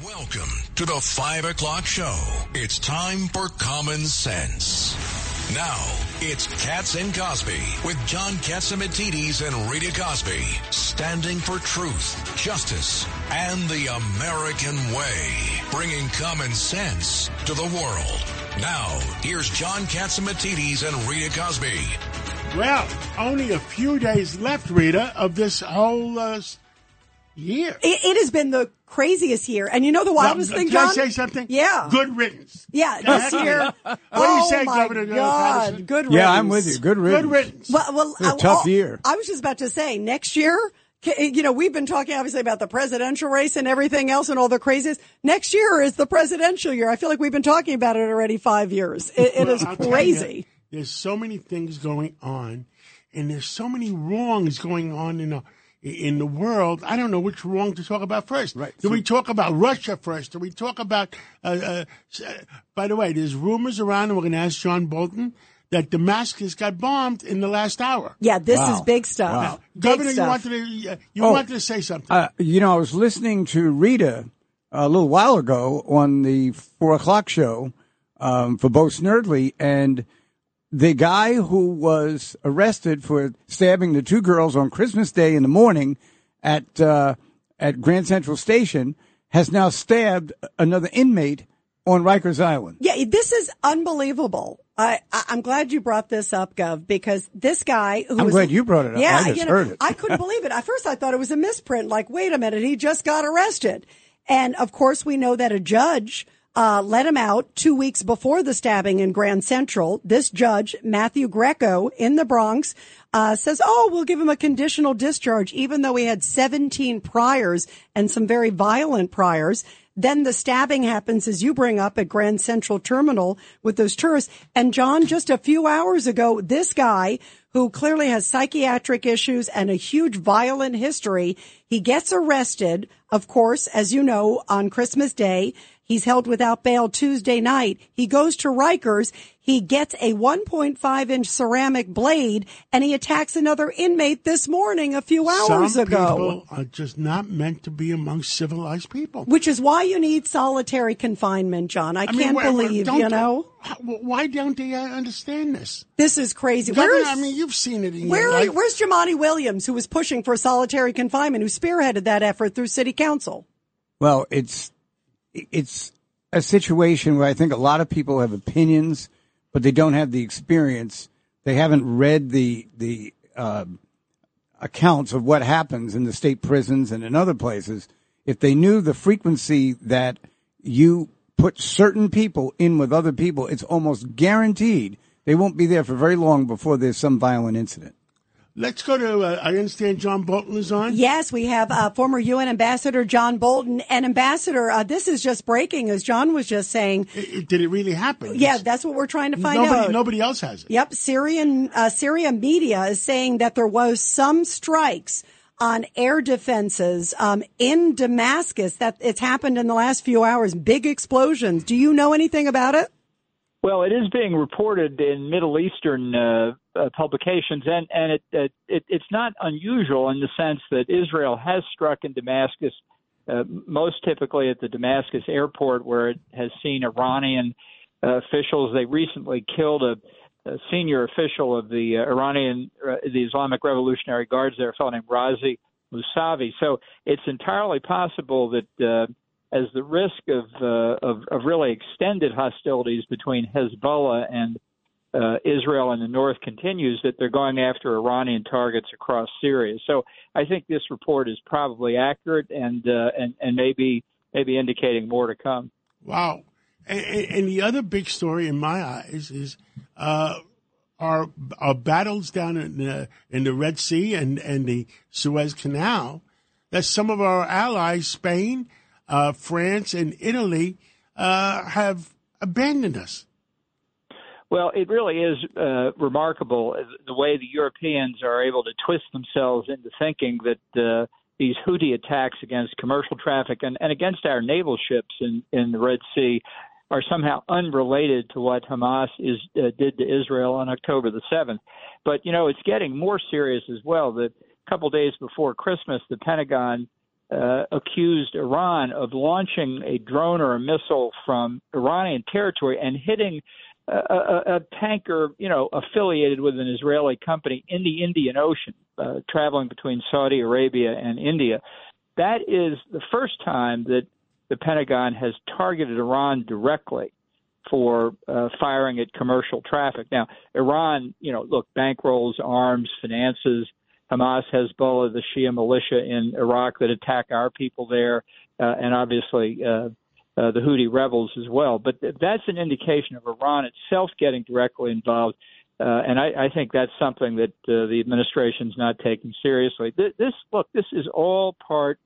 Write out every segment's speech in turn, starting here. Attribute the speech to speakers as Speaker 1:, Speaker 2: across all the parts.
Speaker 1: Welcome to the 5 o'clock show. It's time for Common Sense. Now, it's Cats and Cosby with John Catsimatidis and Rita Cosby, standing for truth, justice, and the American way, bringing common sense to the world. Now, here's John Catsimatidis and Rita Cosby.
Speaker 2: Well, only a few days left, Rita, of this whole uh, year.
Speaker 3: It, it has been the craziest year. And you know the wildest
Speaker 2: Well,
Speaker 3: thing,
Speaker 2: can I say something?
Speaker 3: Yeah.
Speaker 2: Good riddance.
Speaker 3: Yeah,
Speaker 2: Go
Speaker 3: this year.
Speaker 2: Rita. What do
Speaker 3: oh
Speaker 2: you say, oh,
Speaker 3: my
Speaker 2: Governor
Speaker 3: God, good riddance.
Speaker 4: Yeah, I'm with you. Good
Speaker 2: Good
Speaker 4: riddance.
Speaker 2: riddance.
Speaker 3: Well, well,
Speaker 4: It's tough
Speaker 3: I-
Speaker 4: year.
Speaker 3: I was just about to say next year. You know, we've been talking obviously about the presidential race and everything else and all the crazies. Next year is the presidential year. I feel like we've been talking about it already five years. It, it
Speaker 2: Well,
Speaker 3: is
Speaker 2: I'll tell you,
Speaker 3: crazy.
Speaker 2: there's so many things going on, and there's so many wrongs going on in the in the world. I don't know which wrong to talk about first.
Speaker 4: Right.
Speaker 2: Do
Speaker 4: So-
Speaker 2: we talk about Russia first? Do we talk about? Uh, uh, uh, by the way, there's rumors around, and we're going to ask John Bolton that Damascus got bombed in the last hour.
Speaker 3: Yeah, this
Speaker 4: Wow.
Speaker 3: is big stuff.
Speaker 4: Wow.
Speaker 3: Big
Speaker 2: Governor, you wanted to uh, you
Speaker 4: Oh.
Speaker 2: wanted to say something.
Speaker 4: Uh, you know, I was listening to Rita a little while ago on the four o'clock show um, for Bo Snerdley, and the guy who was arrested for stabbing the two girls on Christmas Day in the morning at uh, at Grand Central Station has now stabbed another inmate on Rikers Island.
Speaker 3: Yeah, this is unbelievable. I, I, I'm glad you brought this up, Gov, because this guy who
Speaker 4: I'm
Speaker 3: was,
Speaker 4: glad you brought it up.
Speaker 3: Yeah,
Speaker 4: I just
Speaker 3: you know,
Speaker 4: heard it.
Speaker 3: I couldn't believe it. At first, I thought it was a misprint. Like, wait a minute, he just got arrested. And of course, we know that a judge uh, let him out two weeks before the stabbing in Grand Central. This judge, Matthew Greco, in the Bronx, uh, says, "Oh, we'll give him a conditional discharge, even though he had 17 priors and some very violent priors." Then the stabbing happens, as you bring up, at Grand Central Terminal with those tourists. And John, just a few hours ago, this guy who clearly has psychiatric issues and a huge violent history, he gets arrested, of course, as you know, on Christmas Day. He's held without bail Tuesday night. He goes to Rikers. He gets a 1.5 inch ceramic blade and he attacks another inmate this morning a few hours
Speaker 2: Some
Speaker 3: ago.
Speaker 2: people are just not meant to be among civilized people.
Speaker 3: Which is why you need solitary confinement, John. I,
Speaker 2: I
Speaker 3: can't
Speaker 2: why- why-
Speaker 3: believe, you know?
Speaker 2: Why don't they uh, understand this?
Speaker 3: This is crazy. Where is,
Speaker 2: I mean, you've seen it in
Speaker 3: where,
Speaker 2: your life.
Speaker 3: where's Jumaane Williams, who was pushing for solitary confinement, who spearheaded that effort through city council?
Speaker 4: Well, it's it's a situation where I think a lot of people have opinions, but they don't have the experience. They haven't read the the uh, accounts of what happens in the state prisons and in other places. If they knew the frequency that you put certain people in with other people, it's almost guaranteed they won't be there for very long before there's some violent incident.
Speaker 2: Let's go to. Uh, I understand John Bolton is on.
Speaker 3: Yes, we have uh, former UN Ambassador John Bolton. And Ambassador, uh, this is just breaking, as John was just saying.
Speaker 2: I- I- did it really happen?
Speaker 3: Yeah, that's what we're trying to find
Speaker 2: nobody,
Speaker 3: out.
Speaker 2: Nobody else has it.
Speaker 3: Yep, Syrian uh, Syria media is saying that there was some strikes on air defenses um, in Damascus. That it's happened in the last few hours. Big explosions. Do you know anything about it?
Speaker 5: Well, it is being reported in Middle Eastern uh, uh, publications, and and it, it, it it's not unusual in the sense that Israel has struck in Damascus, uh, most typically at the Damascus airport, where it has seen Iranian uh, officials. They recently killed a, a senior official of the uh, Iranian, uh, the Islamic Revolutionary Guards there, a fellow named Razi Musavi. So it's entirely possible that. Uh, as the risk of, uh, of of really extended hostilities between Hezbollah and uh, Israel in the north continues, that they're going after Iranian targets across Syria. So I think this report is probably accurate and uh, and and maybe maybe indicating more to come.
Speaker 2: Wow. And, and the other big story in my eyes is uh, our our battles down in the, in the Red Sea and, and the Suez Canal. That some of our allies, Spain, uh, France, and Italy, uh, have abandoned us.
Speaker 5: Well, it really is uh, remarkable the way the Europeans are able to twist themselves into thinking that uh, these Houthi attacks against commercial traffic and, and against our naval ships in, in the Red Sea are somehow unrelated to what Hamas is uh, did to Israel on October the 7th. But, you know, it's getting more serious as well. That a couple days before Christmas, the Pentagon uh, accused Iran of launching a drone or a missile from Iranian territory and hitting a, a, a tanker, you know, affiliated with an Israeli company in the Indian Ocean, uh, traveling between Saudi Arabia and India. That is the first time that the Pentagon has targeted Iran directly for uh, firing at commercial traffic. Now, Iran, you know, look, bankrolls arms, finances Hamas, Hezbollah, the Shia militia in Iraq that attack our people there, uh, and obviously uh, uh, the Houthi rebels as well. But that's an indication of Iran itself getting directly involved. Uh, and I, I think that's something that uh, the administration's not taking seriously. This, this, look, this is all part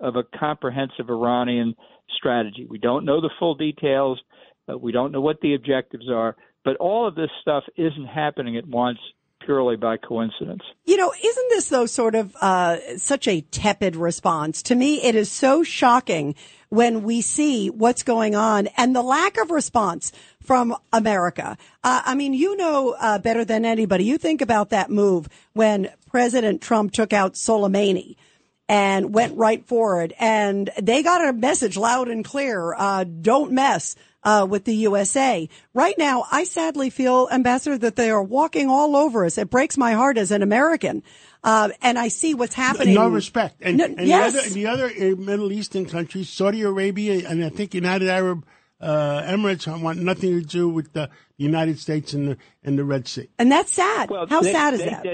Speaker 5: of a comprehensive Iranian strategy. We don't know the full details. Uh, we don't know what the objectives are. But all of this stuff isn't happening at once purely by coincidence.
Speaker 3: You know, isn't this though sort of uh, such a tepid response? To me, it is so shocking when we see what's going on and the lack of response from America. Uh, I mean, you know uh, better than anybody. You think about that move when President Trump took out Soleimani and went right forward, and they got a message loud and clear: uh, "Don't mess." Uh, with the USA. Right now, I sadly feel, Ambassador, that they are walking all over us. It breaks my heart as an American. Uh, and I see what's happening.
Speaker 2: No respect. And,
Speaker 3: no,
Speaker 2: and
Speaker 3: yes.
Speaker 2: the other, the other uh, Middle Eastern countries, Saudi Arabia, and I think United Arab uh, Emirates want nothing to do with the United States and the and the Red Sea.
Speaker 3: And that's sad.
Speaker 5: Well,
Speaker 3: How
Speaker 5: they,
Speaker 3: sad is
Speaker 5: they,
Speaker 3: that?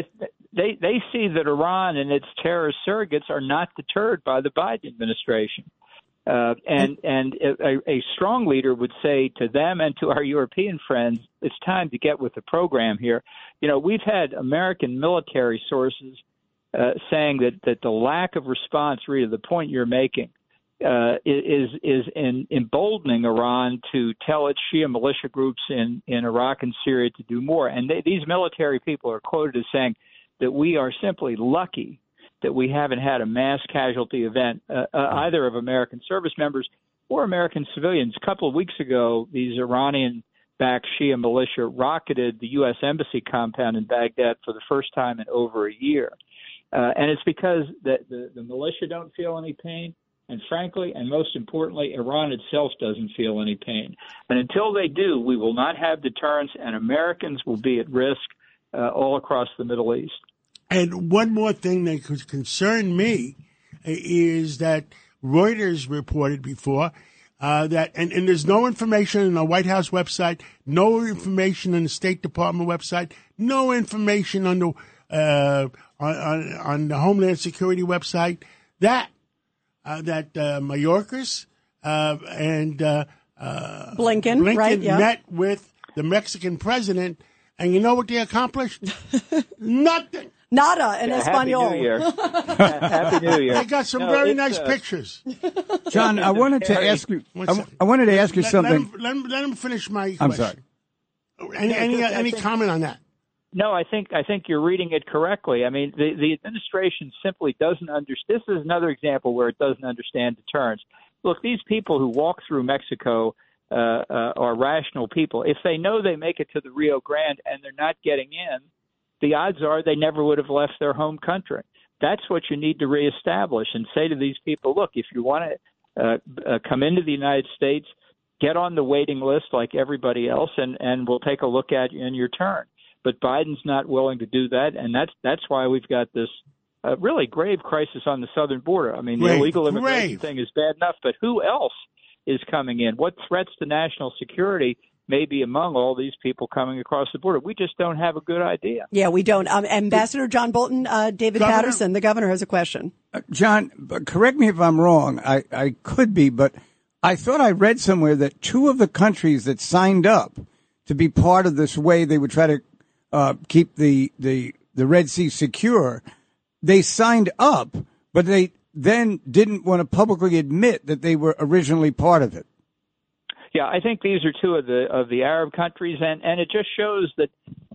Speaker 5: They they see that Iran and its terrorist surrogates are not deterred by the Biden administration. Uh, and and a, a strong leader would say to them and to our European friends, it's time to get with the program here. You know, we've had American military sources uh, saying that that the lack of response, really, the point you're making, uh, is is in emboldening Iran to tell its Shia militia groups in in Iraq and Syria to do more. And they, these military people are quoted as saying that we are simply lucky that we haven't had a mass casualty event, uh, uh, either of American service members or American civilians. A couple of weeks ago, these Iranian backed Shia militia rocketed the U.S. Embassy compound in Baghdad for the first time in over a year. Uh, and it's because the, the, the militia don't feel any pain. And frankly, and most importantly, Iran itself doesn't feel any pain. And until they do, we will not have deterrence, and Americans will be at risk uh, all across the Middle East.
Speaker 2: And one more thing that could concern me is that Reuters reported before uh, that, and, and, there's no information on the White House website, no information on the State Department website, no information on the uh, on, on, on, the Homeland Security website that uh, that uh, Mayorkas uh, and uh,
Speaker 3: Blinken,
Speaker 2: Blinken
Speaker 3: right, yeah.
Speaker 2: met with the Mexican president, and you know what they accomplished? Nothing.
Speaker 3: Nada in
Speaker 5: yeah,
Speaker 3: Espanol.
Speaker 5: Happy New Year. Happy New Year.
Speaker 2: They got some
Speaker 5: No,
Speaker 2: very nice
Speaker 5: uh,
Speaker 2: pictures.
Speaker 4: John, I wanted to
Speaker 5: Harry,
Speaker 4: ask you. I. I wanted to ask you
Speaker 2: let,
Speaker 4: something.
Speaker 2: Let him, let, him, let him finish my
Speaker 4: I'm
Speaker 2: question.
Speaker 4: sorry.
Speaker 2: Any, any,
Speaker 5: I
Speaker 2: any
Speaker 5: think-
Speaker 2: comment on that?
Speaker 5: No, I think I think you're reading it correctly. I mean, the the administration simply doesn't understand. This is another example where it doesn't understand deterrence. Look, these people who walk through Mexico uh, uh, are rational people. If they know they make it to the Rio Grande and they're not getting in, the odds are they never would have left their home country. That's what you need to reestablish and say to these people, look, if you want to uh, uh, come into the United States, get on the waiting list like everybody else, and and we'll take a look at you in your turn. But Biden's not willing to do that, and that's that's why we've got this uh, really grave crisis on the southern border. I mean,
Speaker 2: Grave,
Speaker 5: the illegal immigration
Speaker 2: grave.
Speaker 5: thing is bad enough, but who else is coming in? What threats to national security may be among all these people coming across the border? We just don't have a good idea.
Speaker 3: Yeah, we don't. Um, Ambassador John Bolton, uh, David
Speaker 2: Governor?
Speaker 3: Paterson, the governor, has a question.
Speaker 4: Uh, John, correct me if I'm wrong. I, I could be, but I thought I read somewhere that two of the countries that signed up to be part of this way they would try to uh, keep the, the the Red Sea secure, they signed up, but they then didn't want to publicly admit that they were originally part of it.
Speaker 5: Yeah, I think these are two of the of the Arab countries, and and it just shows that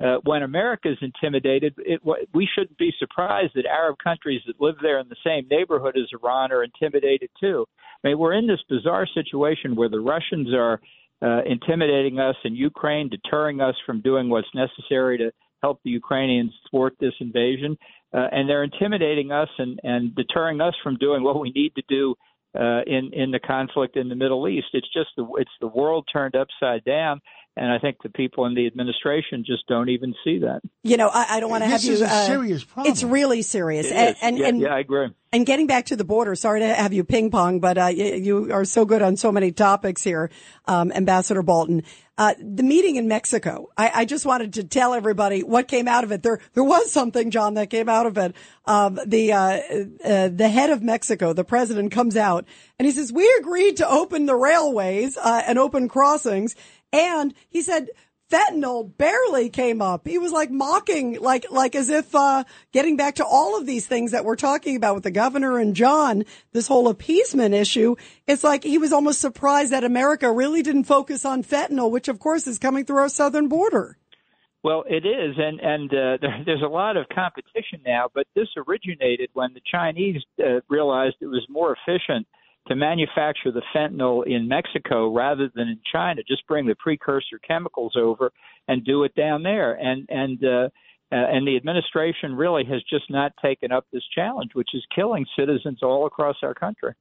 Speaker 5: uh, when America is intimidated, it, we shouldn't be surprised that Arab countries that live there in the same neighborhood as Iran are intimidated too. I mean, we're in this bizarre situation where the Russians are uh, intimidating us in Ukraine, deterring us from doing what's necessary to help the Ukrainians thwart this invasion. uh, and they're intimidating us and, and deterring us from doing what we need to do uh, in in the conflict in the Middle East. It's just the it's the world turned upside down, and I think the people in the administration just don't even see that.
Speaker 3: You know, I, I don't want to have
Speaker 2: This
Speaker 3: you.
Speaker 2: is a
Speaker 3: uh,
Speaker 2: serious problem.
Speaker 3: It's really serious,
Speaker 5: It
Speaker 3: and
Speaker 5: is.
Speaker 3: and,
Speaker 5: yeah,
Speaker 3: and,
Speaker 5: yeah, I agree.
Speaker 3: and getting back to the border. Sorry to have you ping pong, but uh, you, you are so good on so many topics here, um, Ambassador Bolton. Uh, the meeting in Mexico. I, I just wanted to tell everybody what came out of it. There, there was something, John, that came out of it. Um, the uh, uh, the head of Mexico, the president, comes out and he says, "We agreed to open the railways uh, and open crossings," and he said fentanyl barely came up. He was like mocking, like, like as if, uh, getting back to all of these things that we're talking about with the governor and John, this whole appeasement issue. It's like he was almost surprised that America really didn't focus on fentanyl, which of course is coming through our southern border.
Speaker 5: Well, it is, and and uh, there, there's a lot of competition now. But this originated when the Chinese uh, realized it was more efficient to manufacture the fentanyl in Mexico rather than in China. Just bring the precursor chemicals over and do it down there. And and uh, uh, and the administration really has just not taken up this challenge, which is killing citizens all across our country.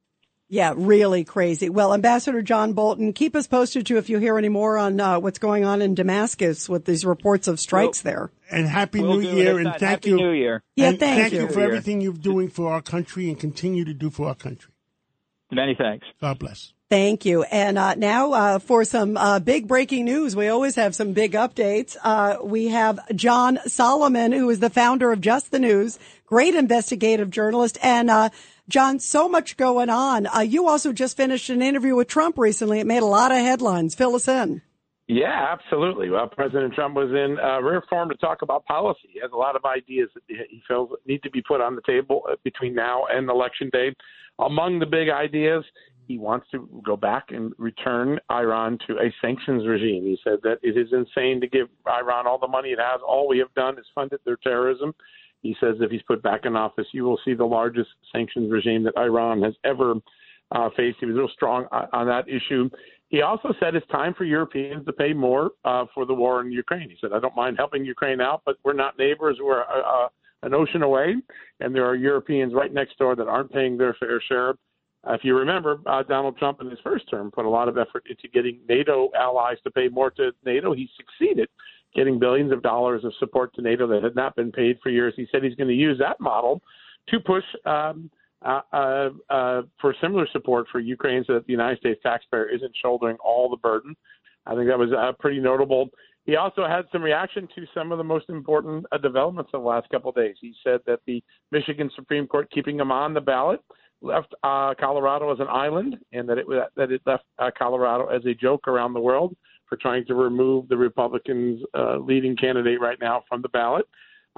Speaker 3: Yeah, really crazy. Well, Ambassador John Bolton, keep us posted too if you hear any more on uh, what's going on in Damascus with these reports of strikes there.
Speaker 2: and happy
Speaker 5: We'll
Speaker 2: New. Year, and
Speaker 5: not,
Speaker 2: thank
Speaker 5: Happy
Speaker 2: you.
Speaker 5: New Year.
Speaker 3: Yeah,
Speaker 2: and
Speaker 3: thank you.
Speaker 2: for
Speaker 5: Yeah.
Speaker 2: everything you're doing for our country and continue to do for our country.
Speaker 5: Many thanks.
Speaker 2: God bless.
Speaker 3: Thank you. And uh, now uh, for some uh, big breaking news. We always have some big updates. Uh, we have John Solomon, who is the founder of Just the News, great investigative journalist. And uh, John, so much going on. Uh, you also just finished an interview with Trump recently. It made a lot of headlines. Fill us in.
Speaker 6: Yeah, absolutely. Well, President Trump was in uh, rare form to talk about policy. He has a lot of ideas that he feels need to be put on the table uh, between now and Election Day. Among the big ideas, he wants to go back and return Iran to a sanctions regime. He said that it is insane to give Iran all the money it has. All we have done is funded their terrorism. He says if he's put back in office, you will see the largest sanctions regime that Iran has ever uh, faced. He was real strong on, on that issue. He also said it's time for Europeans to pay more uh, for the war in Ukraine. He said, I don't mind helping Ukraine out, but we're not neighbors. We're uh, uh, an ocean away, and there are Europeans right next door that aren't paying their fair share. Uh, if you remember, uh, Donald Trump in his first term put a lot of effort into getting NATO allies to pay more to NATO. He succeeded getting billions of dollars of support to NATO that had not been paid for years. He said he's going to use that model to push um, uh, uh, uh, for similar support for Ukraine so that the United States taxpayer isn't shouldering all the burden. I think that was uh, pretty notable. He also had some reaction to some of the most important uh, developments of the last couple of days. He said that the Michigan Supreme Court keeping him on the ballot left uh, Colorado as an island, and that it that it left uh, Colorado as a joke around the world for trying to remove the Republicans' uh, leading candidate right now from the ballot.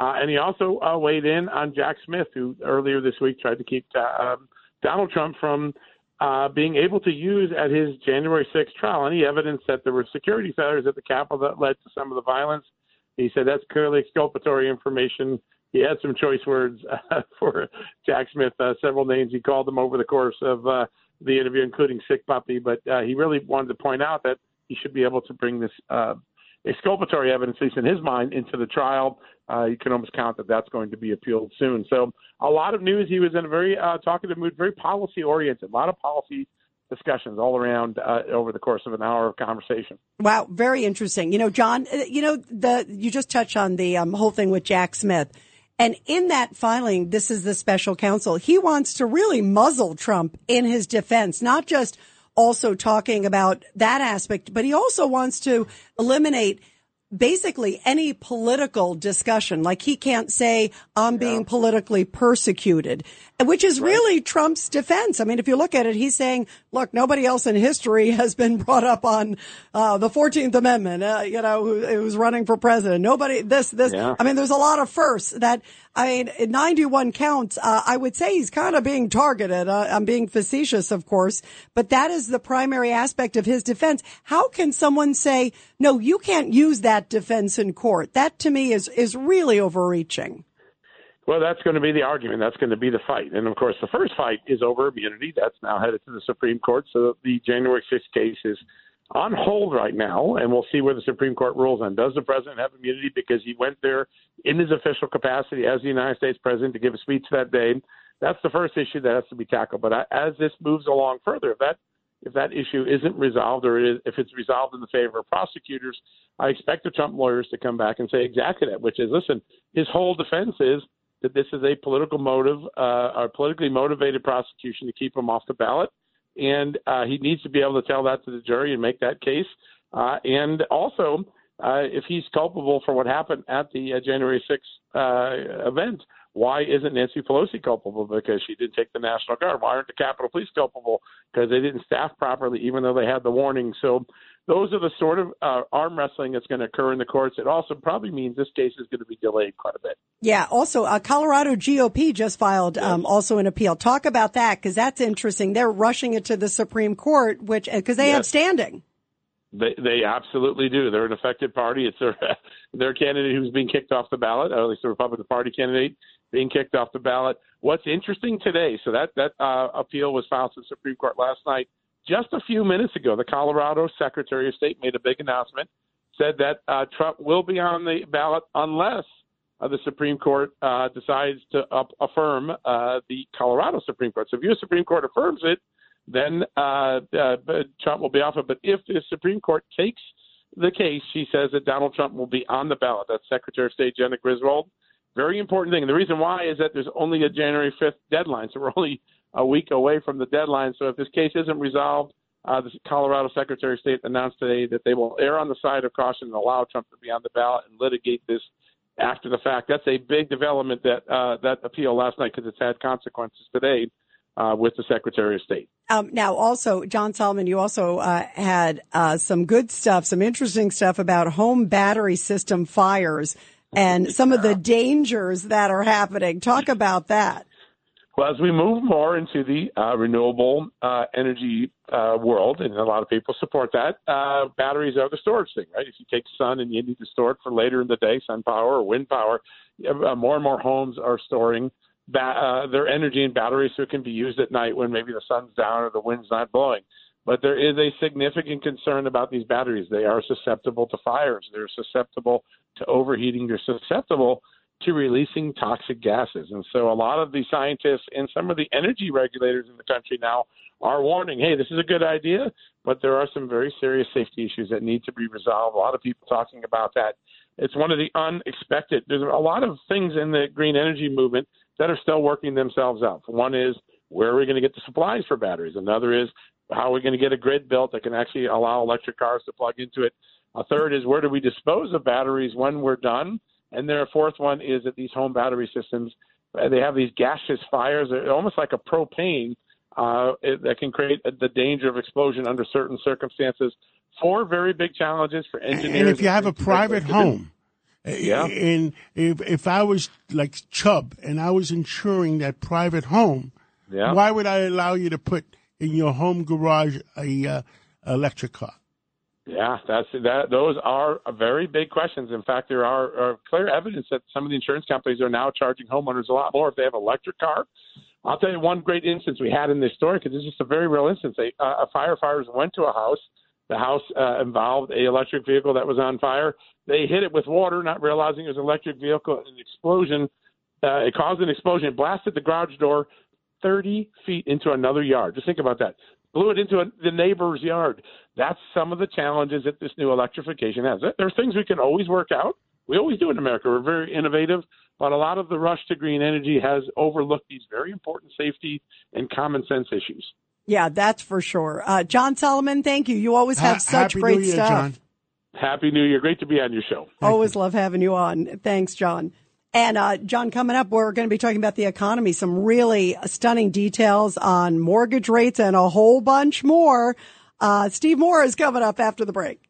Speaker 6: Uh, and he also uh, weighed in on Jack Smith, who earlier this week tried to keep uh, um, Donald Trump from uh, being able to use at his January 6th trial any evidence that there were security failures at the Capitol that led to some of the violence. He said that's clearly exculpatory information. He had some choice words uh, for Jack Smith, uh, several names he called him over the course of the interview, including sick puppy. But he really wanted to point out that he should be able to bring this exculpatory evidence, at least in his mind, into the trial. Uh, you can almost count that that's going to be appealed soon. So a lot of news. He was in a very uh, talkative mood, very policy oriented. A lot of policy discussions all around uh, over the course of an hour of conversation.
Speaker 3: Wow, very interesting. You know, John, uh, you know, the you just touched on the um, whole thing with Jack Smith. And in that filing, this is the special counsel. He wants to really muzzle Trump in his defense, not just also talking about that aspect, but he also wants to eliminate basically any political discussion. Like he can't say, I'm being politically persecuted, which is really Trump's defense. I mean, if you look at it, he's saying, look, nobody else in history has been brought up on, uh, the 14th Amendment, uh, you know, who, who's running for president. Nobody, this, this,
Speaker 6: Yeah.
Speaker 3: I mean, there's a lot of firsts that, I mean, 91 counts, uh, I would say he's kind of being targeted. Uh, I'm being facetious, of course, but that is the primary aspect of his defense. How can someone say, no, you can't use that defense in court? That to me is, is really overreaching.
Speaker 6: Well, that's going to be the argument. That's going to be the fight. And of course, the first fight is over immunity. That's now headed to the Supreme Court. So the January 6th case is on hold right now, and we'll see where the Supreme Court rules on. Does the president have immunity because he went there in his official capacity as the United States president to give a speech that day? That's the first issue that has to be tackled. But as this moves along further, if that if that issue isn't resolved or if it's resolved in the favor of prosecutors, I expect the Trump lawyers to come back and say exactly that, which is, listen, his whole defense is that this is a political motive, uh, or politically motivated prosecution to keep him off the ballot and uh, he needs to be able to tell that to the jury and make that case. Uh, and also, uh, if he's culpable for what happened at the uh, January 6th uh, event, why isn't Nancy Pelosi culpable because she didn't take the National Guard? Why aren't the Capitol Police culpable because they didn't staff properly, even though they had the warning? So those are the sort of uh, arm wrestling that's going to occur in the courts. It also probably means this case is going to be delayed quite a bit.
Speaker 3: Yeah. Also, uh, Colorado GOP just filed um, also an appeal. Talk about that because that's interesting. They're rushing it to the Supreme Court, which because uh, they yes. have standing.
Speaker 6: They they absolutely do. They're an affected party. It's their their candidate who's being kicked off the ballot, or at least the Republican Party candidate being kicked off the ballot. What's interesting today? So that that uh, appeal was filed to the Supreme Court last night. Just a few minutes ago, the Colorado Secretary of State made a big announcement, said that uh, Trump will be on the ballot unless uh, the Supreme Court uh, decides to up, affirm uh, the Colorado Supreme Court. So if U.S. Supreme Court affirms it, then uh, uh, Trump will be off it. But if the Supreme Court takes the case, she says that Donald Trump will be on the ballot. That's Secretary of State Jena Griswold. Very important thing. And the reason why is that there's only a January 5th deadline. So we're only a week away from the deadline. So if this case isn't resolved, uh, the Colorado Secretary of State announced today that they will err on the side of caution and allow Trump to be on the ballot and litigate this after the fact. That's a big development that uh, that appeal last night because it's had consequences today uh, with the Secretary of State.
Speaker 3: Um, now, also, John Solomon, you also uh, had uh, some good stuff, some interesting stuff about home battery system fires and some of the dangers that are happening. Talk about that.
Speaker 6: Well, as we move more into the uh, renewable uh, energy uh, world, and a lot of people support that, uh, batteries are the storage thing, right? If you take sun and you need to store it for later in the day, sun power or wind power, uh, more and more homes are storing ba- uh, their energy in batteries so it can be used at night when maybe the sun's down or the wind's not blowing. But there is a significant concern about these batteries. They are susceptible to fires. They're susceptible to overheating. They're susceptible to releasing toxic gases. And so a lot of the scientists and some of the energy regulators in the country now are warning, hey, this is a good idea, but there are some very serious safety issues that need to be resolved. A lot of people talking about that. It's one of the unexpected. There's a lot of things in the green energy movement that are still working themselves out. One is where are we going to get the supplies for batteries? Another is how are we going to get a grid built that can actually allow electric cars to plug into it? A third is where do we dispose of batteries when we're done? And then a fourth one is that these home battery systems, uh, they have these gaseous fires, they're almost like a propane uh, that can create the danger of explosion under certain circumstances. Four very big challenges for engineers.
Speaker 2: And if you have a private home, uh, yeah. and if if I was like Chubb and I was insuring that private home, yeah. why would I allow you to put in your home garage a uh, electric car?
Speaker 6: Yeah, that's that. Those are very big questions. In fact, there are, are clear evidence that some of the insurance companies are now charging homeowners a lot more if they have an electric car. I'll tell you one great instance we had in this story because it's just a very real instance. A, uh, firefighters went to a house. The house uh, involved a electric vehicle that was on fire. They hit it with water, not realizing it was an electric vehicle. An explosion. Uh, it caused an explosion. It blasted the garage door 30 feet into another yard. Just think about that blew it into a, the neighbor's yard. That's some of the challenges that this new electrification has. There are things we can always work out. We always do in America. We're very innovative, but a lot of the rush to green energy has overlooked these very important safety and common sense issues.
Speaker 3: Yeah, that's for sure. Uh, John Solomon, thank you. You always have ha- such
Speaker 2: Happy
Speaker 3: great
Speaker 2: Year,
Speaker 3: stuff.
Speaker 2: John.
Speaker 6: Happy New Year. Great to be on your show.
Speaker 3: Thank always you. love having you on. Thanks, John. And uh, John, coming up, we're going to be talking about the economy, some really stunning details on mortgage rates and a whole bunch more. Uh, Steve Moore is coming up after the break.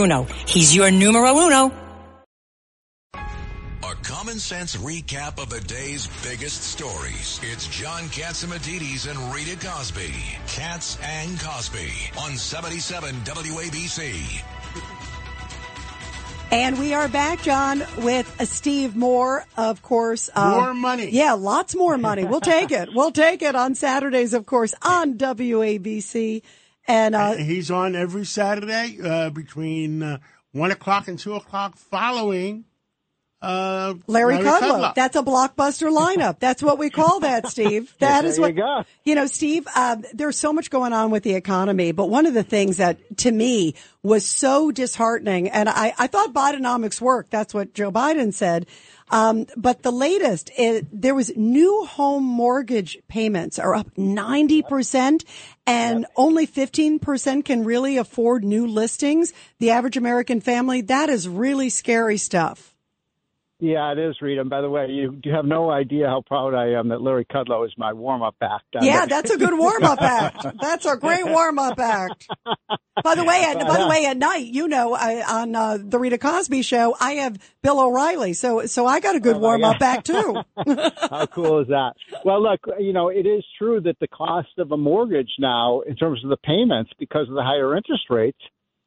Speaker 7: He's your numero uno.
Speaker 1: A common sense recap of the day's biggest stories. It's John Catsimatidis and Rita Cosby. Cats and Cosby on 77 WABC.
Speaker 3: And we are back, John, with Steve Moore, of course.
Speaker 2: Uh, more money.
Speaker 3: Yeah, lots more money. We'll take it. We'll take it on Saturdays, of course, on WABC. And uh,
Speaker 2: he's on every Saturday uh, between uh, one o'clock and two o'clock, following uh,
Speaker 3: Larry, Larry Kudlow. Kudlow. That's a blockbuster lineup. That's what we call that, Steve. That is what
Speaker 8: you,
Speaker 3: you know, Steve. Uh, there's so much going on with the economy, but one of the things that to me was so disheartening, and I, I thought Bidenomics worked. That's what Joe Biden said. Um, but the latest, it, there was new home mortgage payments are up 90% and only 15% can really afford new listings. The average American family, that is really scary stuff.
Speaker 8: Yeah, it is, Rita. And by the way, you, you have no idea how proud I am that Larry Kudlow is my warm-up act.
Speaker 3: Yeah, that's a good warm-up act. That's a great warm-up act. By the way, at, by the way, at night, you know, I, on uh, the Rita Cosby show, I have Bill O'Reilly, so so I got a good oh warm-up act too.
Speaker 8: how cool is that? Well, look, you know, it is true that the cost of a mortgage now, in terms of the payments, because of the higher interest rates,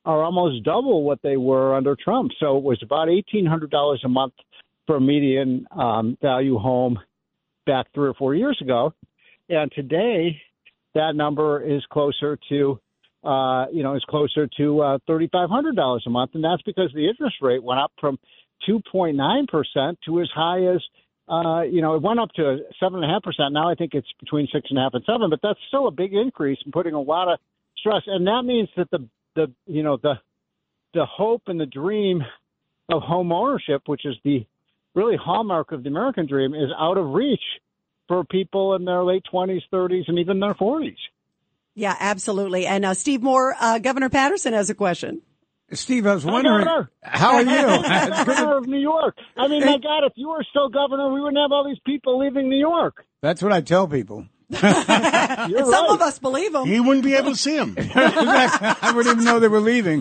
Speaker 8: are almost double what they were under Trump. So it was about eighteen hundred dollars a month for median um, value home back three or four years ago, and today that number is closer to uh, you know is closer to uh, thirty five hundred dollars a month, and that's because the interest rate went up from two point nine percent to as high as uh, you know, it went up to seven and a half percent. Now I think it's between six and a half and seven, but that's still a big increase and putting a lot of stress. And that means that the the you know the the hope and the dream of home ownership, which is the really hallmark of the American dream is out of reach for people in their late 20s, 30s, and even their 40s.
Speaker 3: Yeah, absolutely. And uh, Steve Moore, uh, Governor Paterson has a question.
Speaker 4: Steve, I was wondering, how are you?
Speaker 8: governor of New York. I mean, my God, if you were still governor, we wouldn't have all these people leaving New York.
Speaker 4: That's what I tell people.
Speaker 3: Some right. of us believe him.
Speaker 2: He wouldn't be able to see them.
Speaker 4: I wouldn't even know they were leaving.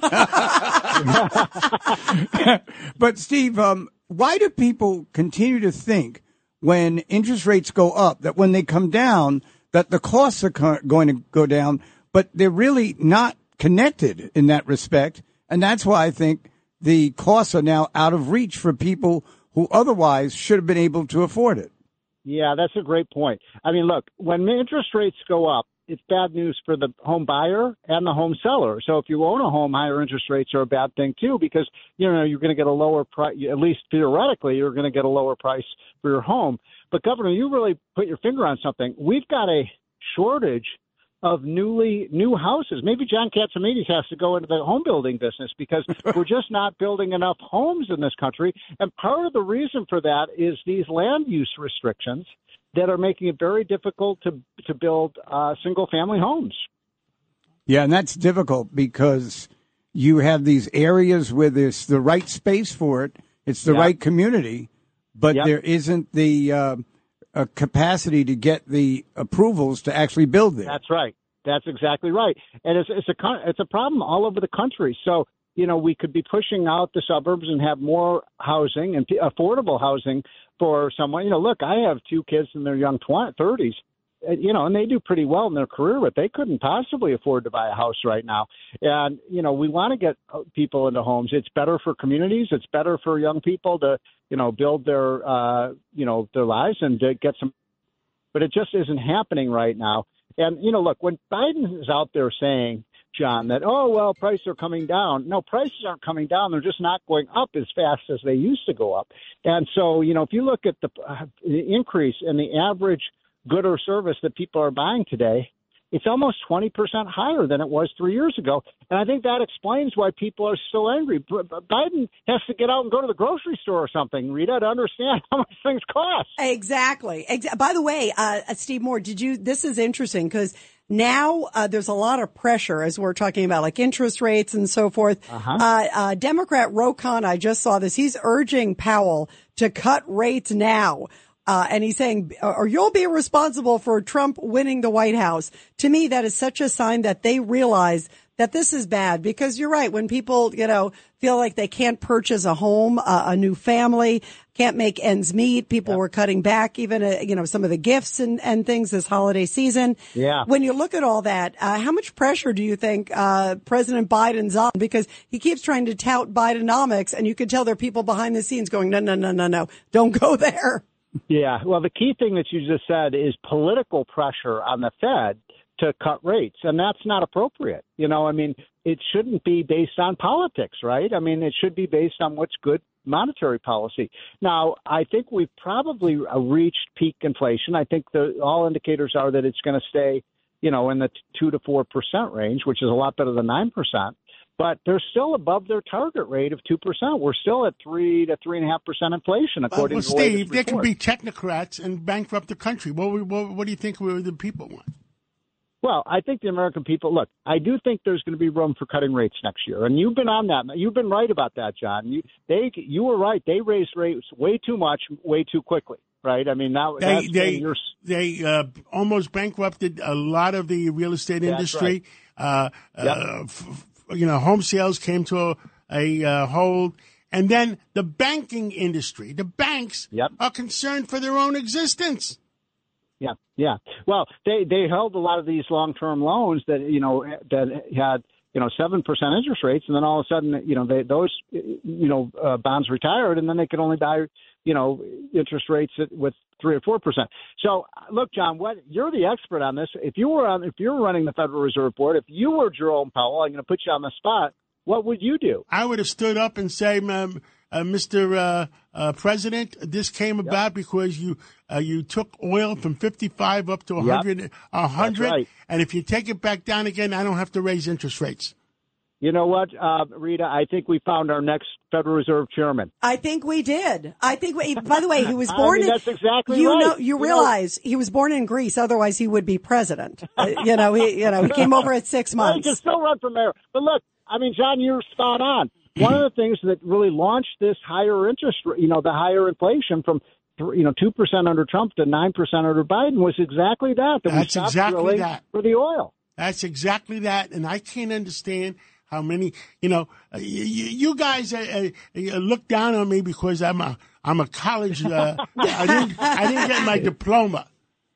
Speaker 4: but Steve, um, why do people continue to think when interest rates go up that when they come down that the costs are co- going to go down, but they're really not connected in that respect, and that's why I think the costs are now out of reach for people who otherwise should have been able to afford it.
Speaker 8: Yeah, that's a great point. I mean, look, when interest rates go up, it's bad news for the home buyer and the home seller. So if you own a home, higher interest rates are a bad thing too because you know you're going to get a lower price. At least theoretically, you're going to get a lower price for your home. But Governor, you really put your finger on something. We've got a shortage of newly new houses. Maybe John Catsimatidis has to go into the home building business because we're just not building enough homes in this country. And part of the reason for that is these land use restrictions that are making it very difficult to to build uh, single family homes.
Speaker 4: Yeah, and that's difficult because you have these areas where there's the right space for it, it's the yep. right community, but yep. there isn't the uh, capacity to get the approvals to actually build there.
Speaker 8: That's right. That's exactly right, and it's it's a it's a problem all over the country. So you know, we could be pushing out the suburbs and have more housing and affordable housing for someone. You know, look, I have two kids in their young 20, 30s, you know, and they do pretty well in their career, but they couldn't possibly afford to buy a house right now. And, you know, we want to get uh, people into homes. It's better for communities. It's better for young people to, you know, build their, uh, you know, their lives and to get some, but it just isn't happening right now. And, you know, look, when Biden is out there saying, John, that, oh, well, prices are coming down. No, prices aren't coming down. They're just not going up as fast as they used to go up. And so, you know, if you look at the, uh, the increase in the average good or service that people are buying today, it's almost 20% higher than it was three years ago. And I think that explains why people are so angry. Biden has to get out and go to the grocery store or something, Rita, to understand how much things cost.
Speaker 3: Exactly. By the way, uh, Steve Moore, did you, this is interesting because now uh, there's a lot of pressure as we're talking about like interest rates and so forth.
Speaker 8: Uh-huh.
Speaker 3: Uh, uh, Democrat Ro Khanna, I just saw this. He's urging Powell to cut rates now. Uh, and he's saying, or you'll be responsible for Trump winning the White House. To me, that is such a sign that they realize that this is bad because you're right. When people, you know, feel like they can't purchase a home, uh, a new family, can't make ends meet, people were cutting back even, uh, you know, some of the gifts and, and things this holiday season.
Speaker 8: Yeah.
Speaker 3: When you look at all that, uh, how much pressure do you think, uh, President Biden's on? Because he keeps trying to tout Bidenomics and you can tell there are people behind the scenes going, no, no, no, no, no, don't go there.
Speaker 8: Yeah. Well, the key thing that you just said is political pressure on the Fed to cut rates, and that's not appropriate. You know, I mean, it shouldn't be based on politics, right? I mean, it should be based on what's good monetary policy. Now, I think we've probably uh, reached peak inflation. I think the all indicators are that it's going to stay, you know, in the two to four percent range, which is a lot better than nine percent but they're still above their target rate of 2%. We're still at 3 to 3.5% inflation, according
Speaker 2: well,
Speaker 8: to the
Speaker 2: Steve, there can be technocrats and bankrupt the country. What, what, what do you think the people want?
Speaker 8: Well, I think the American people look. I do think there's going to be room for cutting rates next year, and you've been on that. You've been right about that, John. You they you were right. They raised rates way too much, way too quickly. Right? I mean, now
Speaker 2: They they they uh, almost bankrupted a lot of the real estate industry. Uh,
Speaker 8: Yep.
Speaker 2: uh, f- you know, home sales came to a, a uh, hold, and then the banking industry, the banks,
Speaker 8: Yep.
Speaker 2: are concerned for their own existence.
Speaker 8: Yeah, yeah. Well, they they held a lot of these long term loans that you know that had you know seven percent interest rates, and then all of a sudden you know they those you know uh, bonds retired, and then they could only buy you know interest rates at, with three or four percent. So look, John, what you're the expert on this. If you were on, if you're running the Federal Reserve Board, if you were Jerome Powell, I'm going to put you on the spot. What would you do?
Speaker 2: I would have stood up and say, Mr. Uh, uh, President, this came about because you uh, you took oil from 55 up to 100, a 100
Speaker 8: right.
Speaker 2: and if you take it back down again, I don't have to raise interest rates.
Speaker 8: You know what, uh, Rita? I think we found our next Federal Reserve chairman.
Speaker 3: I think we did. I think. We, by the way, he was
Speaker 8: I
Speaker 3: born.
Speaker 8: mean,
Speaker 3: in,
Speaker 8: that's exactly
Speaker 3: you
Speaker 8: right.
Speaker 3: know. You
Speaker 8: You know-
Speaker 3: realize he was born in Greece. Otherwise, he would be president. Uh, you know. He. You know. He came over at six
Speaker 8: Well, he
Speaker 3: months.
Speaker 8: can still run for mayor. But look, I mean, John, you're spot on. One of the things that really launched this higher interest, rate, you know, the higher inflation from, you know, two percent under Trump to nine percent under Biden was exactly that. That
Speaker 2: That's
Speaker 8: stopped
Speaker 2: exactly that.
Speaker 8: for the oil.
Speaker 2: That's exactly that, and I can't understand how many. You know, uh, you, you guys uh, uh, uh, look down on me because I'm a I'm a college. Uh, I didn't I didn't get my diploma,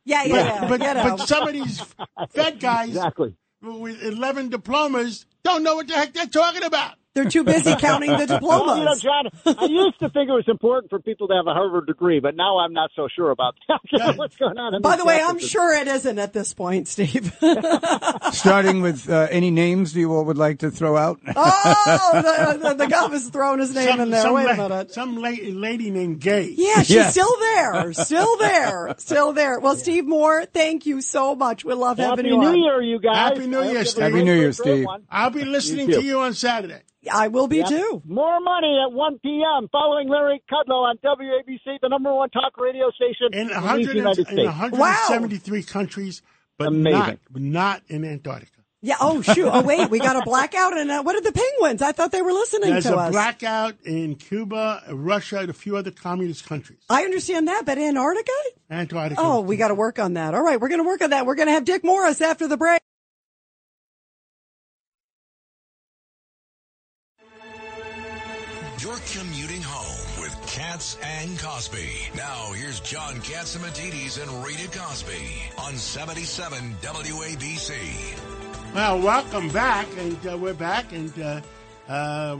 Speaker 3: yeah.
Speaker 2: but
Speaker 3: Yeah. yeah,
Speaker 2: but,
Speaker 3: you know.
Speaker 2: but some of these Fed guys
Speaker 8: Exactly.
Speaker 2: with 11 diplomas don't know what the heck they're talking about.
Speaker 3: They're too busy counting the
Speaker 8: Well, you know. John, I used to think it was important for people to have a Harvard degree, but now I'm not so sure about that. What's going on? in
Speaker 3: By the way, I'm sure it isn't at this point, Steve.
Speaker 4: Starting with uh, any names you all would like to throw out?
Speaker 3: oh, the, the, the gov is throwing his name in there. Wait a minute.
Speaker 2: some la- lady named Gay.
Speaker 3: Yeah, she's
Speaker 4: Yes.
Speaker 3: still there. Still there. Still there. Well, Steve Moore, thank you so much. We love having
Speaker 8: Happy
Speaker 3: you Happy
Speaker 8: New
Speaker 3: on.
Speaker 8: Year, you guys.
Speaker 2: Happy New Year,
Speaker 8: you have a
Speaker 2: Steve.
Speaker 4: Happy New Year, Steve.
Speaker 2: I'll be listening
Speaker 8: You
Speaker 2: to you on Saturday.
Speaker 3: I will be
Speaker 8: Yep.
Speaker 3: too.
Speaker 8: More money at 1 p.m. following Larry Kudlow on WABC, the number one talk radio station
Speaker 2: In,
Speaker 8: in, the United
Speaker 2: in
Speaker 8: States.
Speaker 2: 173 countries, but
Speaker 8: Amazing.
Speaker 2: not, not in Antarctica.
Speaker 3: Yeah. Oh, shoot. Oh, wait. We got a blackout. And uh, what are the penguins? I thought they were listening
Speaker 2: There's
Speaker 3: to
Speaker 2: a
Speaker 3: us.
Speaker 2: blackout in Cuba, Russia, and a few other communist countries.
Speaker 3: I understand that, but Antarctica?
Speaker 2: Antarctica.
Speaker 3: Oh, we got to work on that. All right. We're going to work on that. We're going to have Dick Morris after the break.
Speaker 1: You're commuting home with Cats and Cosby. Now, here's John Catsimatidis and Rita Cosby on 77 WABC.
Speaker 2: Well, welcome back, and uh, we're back, and uh, uh,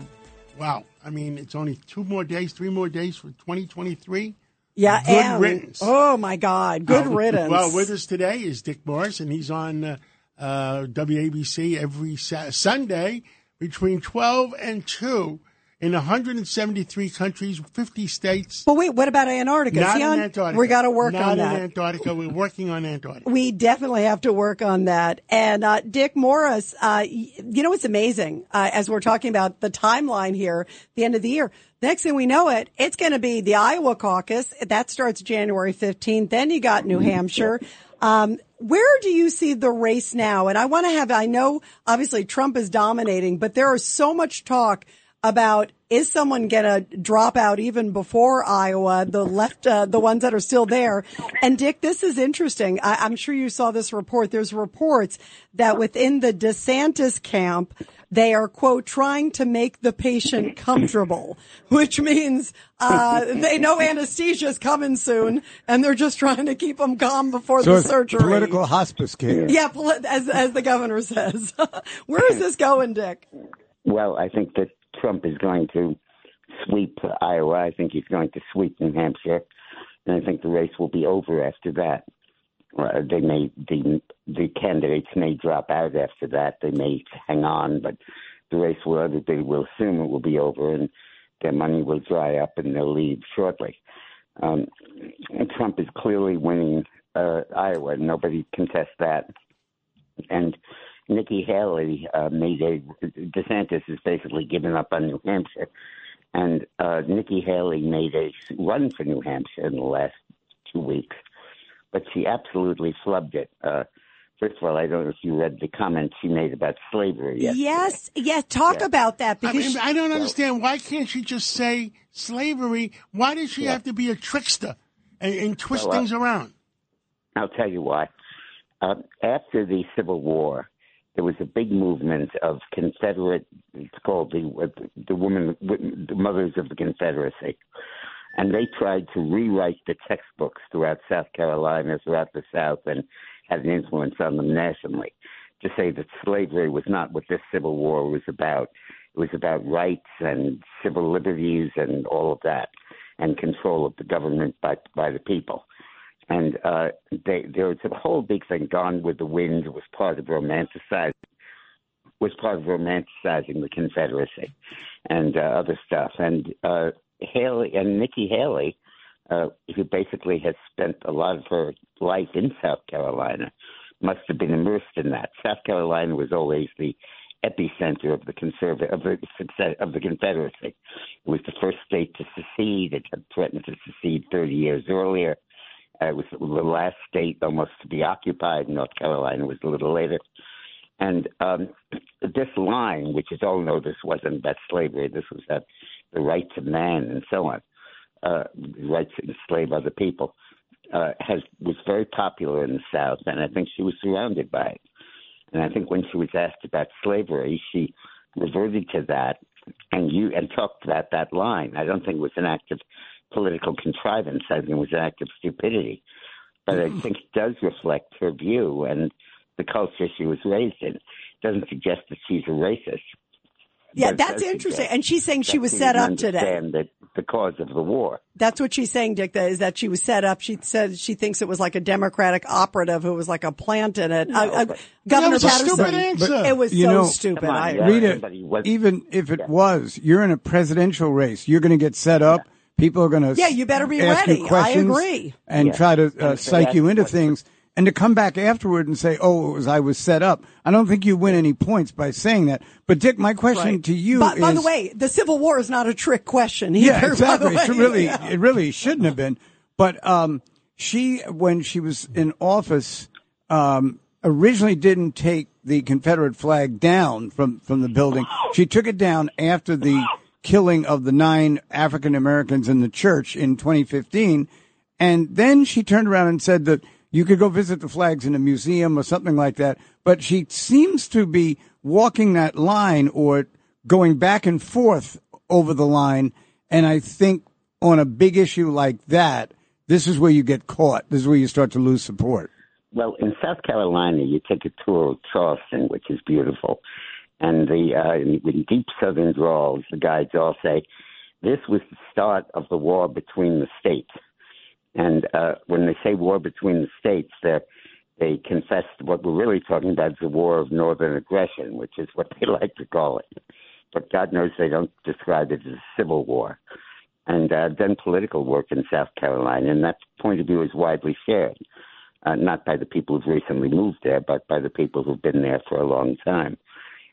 Speaker 2: wow, I mean, it's only two more days, three more days for 2023.
Speaker 3: Yeah.
Speaker 2: Good
Speaker 3: and-
Speaker 2: riddance.
Speaker 3: Oh, my God. Good
Speaker 2: Uh,
Speaker 3: riddance.
Speaker 2: Well, with us today is Dick Morris, and he's on uh, uh, WABC every sa- Sunday between 12 and 2. In 173 countries, 50 states.
Speaker 3: But wait, what about Antarctica?
Speaker 2: Not
Speaker 3: See,
Speaker 2: in Antarctica.
Speaker 3: We got to work
Speaker 2: Not
Speaker 3: on
Speaker 2: in
Speaker 3: that.
Speaker 2: Antarctica. We're working on Antarctica.
Speaker 3: We definitely have to work on that. And uh, Dick Morris, uh, you know it's amazing? Uh, as we're talking about the timeline here, the end of the year. Next thing we know it, it's going to be the Iowa caucus. That starts January 15th. Then you got New Hampshire. Um, where do you see the race now? And I want to have, I know obviously Trump is dominating, but there is so much talk about is someone going to drop out even before Iowa, the left, uh, the ones that are still there. And Dick, this is interesting. I, I'm sure you saw this report. There's reports that within the DeSantis camp, they are quote trying to make the patient comfortable, which means uh, they know anesthesia is coming soon, and they're just trying to keep them calm before
Speaker 4: So
Speaker 3: the surgery.
Speaker 4: political hospice care.
Speaker 3: Yeah, poli- as as the governor says. Where is this going, Dick?
Speaker 9: Well, I think that Trump is going to sweep Iowa. I think he's going to sweep New Hampshire, and I think the race will be over after that. Uh, they may the the candidates may drop out after that. They may hang on, but the race will they will assume it will be over, and their money will dry up, and they'll leave shortly. Um, Trump is clearly winning uh, Iowa. Nobody contests that, and Nikki Haley uh, made a DeSantis has basically given up on New Hampshire, and uh, Nikki Haley made a run for New Hampshire in the last two weeks, but she absolutely flubbed it. Uh, first of all, I don't know if you read the comments she made about slavery. Yesterday.
Speaker 3: Yes, yeah. Talk about that
Speaker 2: I
Speaker 3: because
Speaker 2: mean, I don't understand. Why can't she just say slavery? Why does she have to be a trickster and, and twist
Speaker 9: Well, uh,
Speaker 2: things around?
Speaker 9: I'll tell you why. Uh, after the Civil War, there was a big movement of Confederate. It's called the the women, the mothers of the Confederacy, and they tried to rewrite the textbooks throughout South Carolina, throughout the South, and had an influence on them nationally. To say that slavery was not what this Civil War was about. It was about rights and civil liberties and all of that, and control of the government by by the people and uh, they, there was a whole big thing. Gone with the Wind was part of romanticizing was part of romanticizing the Confederacy and uh, other stuff. And uh, Haley and Nikki Haley, uh, who basically has spent a lot of her life in South Carolina, must have been immersed in that. South Carolina was always the epicenter of the of the success of the Confederacy. It was the first state to secede. It had threatened to secede 30 years earlier. It was the last state almost to be occupied. North Carolina was a little later. And um, this line, which is, oh no, this wasn't about slavery. This was about the rights of man and so on, uh, the to enslave other people, uh, has was very popular in the South, and I think she was surrounded by it. And I think when she was asked about slavery, she reverted to that and you and talked about that line. I don't think it was an act of political contrivance. I think it was an act of stupidity. But I think it does reflect her view and the culture she was raised in. It doesn't suggest that she's a racist.
Speaker 3: Yeah, that's interesting. And she's saying she was
Speaker 9: she
Speaker 3: set up today.
Speaker 9: understand that the cause of the war.
Speaker 3: That's what she's saying, Dick, that is that she was set up. She said she thinks it was like a Democratic operative who was like a plant in it. Uh, uh, Governor
Speaker 2: was a
Speaker 3: Paterson.
Speaker 2: stupid answer.
Speaker 3: It was so
Speaker 4: know-
Speaker 3: stupid.
Speaker 9: Come on,
Speaker 3: I,
Speaker 9: yeah.
Speaker 4: Rita,
Speaker 9: was-
Speaker 4: even if it was, you're in a presidential race. You're going to get set up. People are going to
Speaker 3: Yeah, you better be ready.
Speaker 4: You
Speaker 3: I agree.
Speaker 4: And
Speaker 9: Yeah.
Speaker 4: try to uh, psych you into
Speaker 9: what-
Speaker 4: things, and to come back afterward and say, "Oh, it was I was set up." I don't think you win any points by saying that. But Dick, my question
Speaker 3: Right.
Speaker 4: to you
Speaker 3: by,
Speaker 4: is:
Speaker 3: by the way, the Civil War is not a trick question. Either,
Speaker 4: yeah, exactly. It really,
Speaker 3: Yeah.
Speaker 4: it really shouldn't have been. But um, she, when she was in office, um, originally didn't take the Confederate flag down from from the building. She took it down after the killing of the nine African Americans in the church in 2015, and then she turned around and said that you could go visit the flags in a museum or something like that. But she seems to be walking that line or going back and forth over the line. And I think on a big issue like that, this is where you get caught. This is where you start to lose support.
Speaker 9: Well, in South Carolina, you take a tour of Charleston, which is beautiful, and the uh, in, in deep Southern drawls, the guides all say this was the start of the war between the states. And uh, when they say war between the states, they they confess what we're really talking about is the war of northern aggression, which is what they like to call it. but God knows they don't describe it as a civil war. And uh, I've done political work in South Carolina, and that point of view is widely shared, uh, not by the people who've recently moved there, but by the people who've been there for a long time.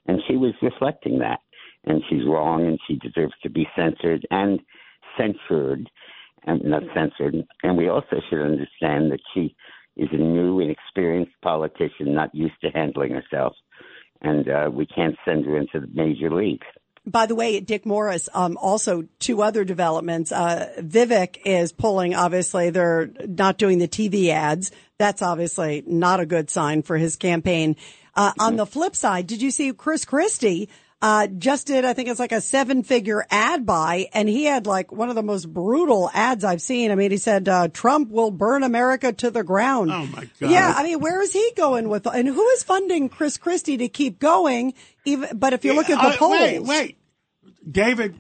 Speaker 9: And she was reflecting that, and she's wrong, and she deserves to be censored and censored, and not censored. And we also should understand that she is a new, and inexperienced politician, not used to handling herself, and uh, we can't send her into the major leagues.
Speaker 3: By the way, Dick Morris, um, also two other developments. Uh, Vivek is pulling, obviously, they're not doing the TV ads. That's obviously not a good sign for his campaign. Uh, on the flip side, did you see Chris Christie uh, just did, I think it's like a seven figure ad buy and he had like one of the most brutal ads I've seen. I mean, he said, uh, Trump will burn America to the ground.
Speaker 2: Oh my God.
Speaker 3: Yeah. I mean, where is he going with, and who is funding Chris Christie to keep going? Even, but if you look at the
Speaker 2: Uh,
Speaker 3: polls.
Speaker 2: Wait, wait. David,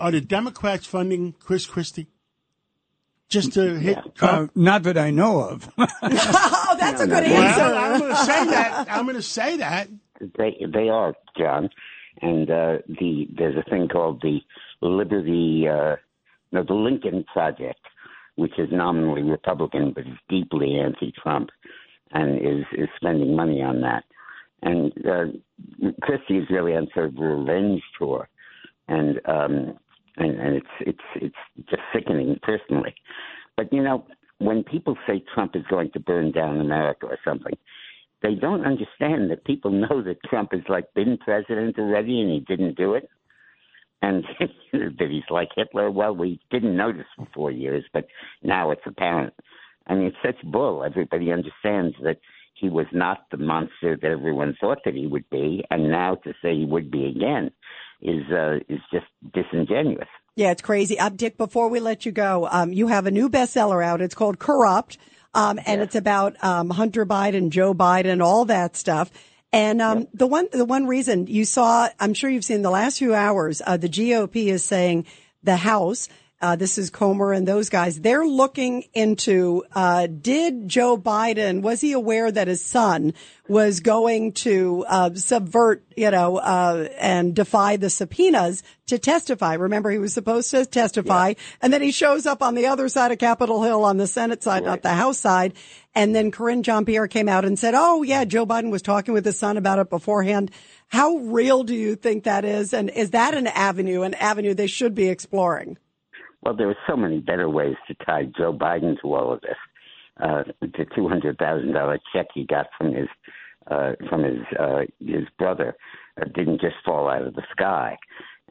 Speaker 2: are the Democrats funding Chris Christie? Just to hit
Speaker 4: Uh, not that I know of.
Speaker 3: oh, that's a good
Speaker 2: well,
Speaker 3: answer.
Speaker 2: I'm going to say that. I'm going to say that.
Speaker 9: They they are John, and uh, the there's a thing called the Liberty, uh, no, the Lincoln Project, which is nominally Republican but is deeply anti-Trump, and is is spending money on that. And uh, Christie is really on sort of a revenge tour, and um, and and it's it's it's just sickening personally. But you know, when people say Trump is going to burn down America or something, they don't understand that people know that Trump has like been president already and he didn't do it, and that he's like Hitler. Well, we didn't notice for four years, but now it's apparent. I mean, it's such bull. Everybody understands that he was not the monster that everyone thought that he would be, and now to say he would be again is uh, is just disingenuous.
Speaker 3: Yeah, it's crazy. Uh, Dick, before we let you go, um, you have a new bestseller out. It's called Corrupt. Um, and it's about, um, Hunter Biden, Joe Biden, all that stuff. And, um, the one, the one reason you saw, I'm sure you've seen the last few hours, uh, the GOP is saying the House, uh, this is Comer and those guys. They're looking into, uh, did Joe Biden, was he aware that his son was going to, uh, subvert, you know, uh, and defy the subpoenas to testify? Remember, he was supposed to testify and then he shows up on the other side of Capitol Hill on the Senate side, not the House side. And then Karine Jean-Pierre came out and said, Oh yeah, Joe Biden was talking with his son about it beforehand. How real do you think that is? And is that an avenue, an avenue they should be exploring?
Speaker 9: Well, there are so many better ways to tie Joe Biden to all of this. Uh, the two hundred thousand dollar check he got from his uh, from his uh, his brother uh, didn't just fall out of the sky.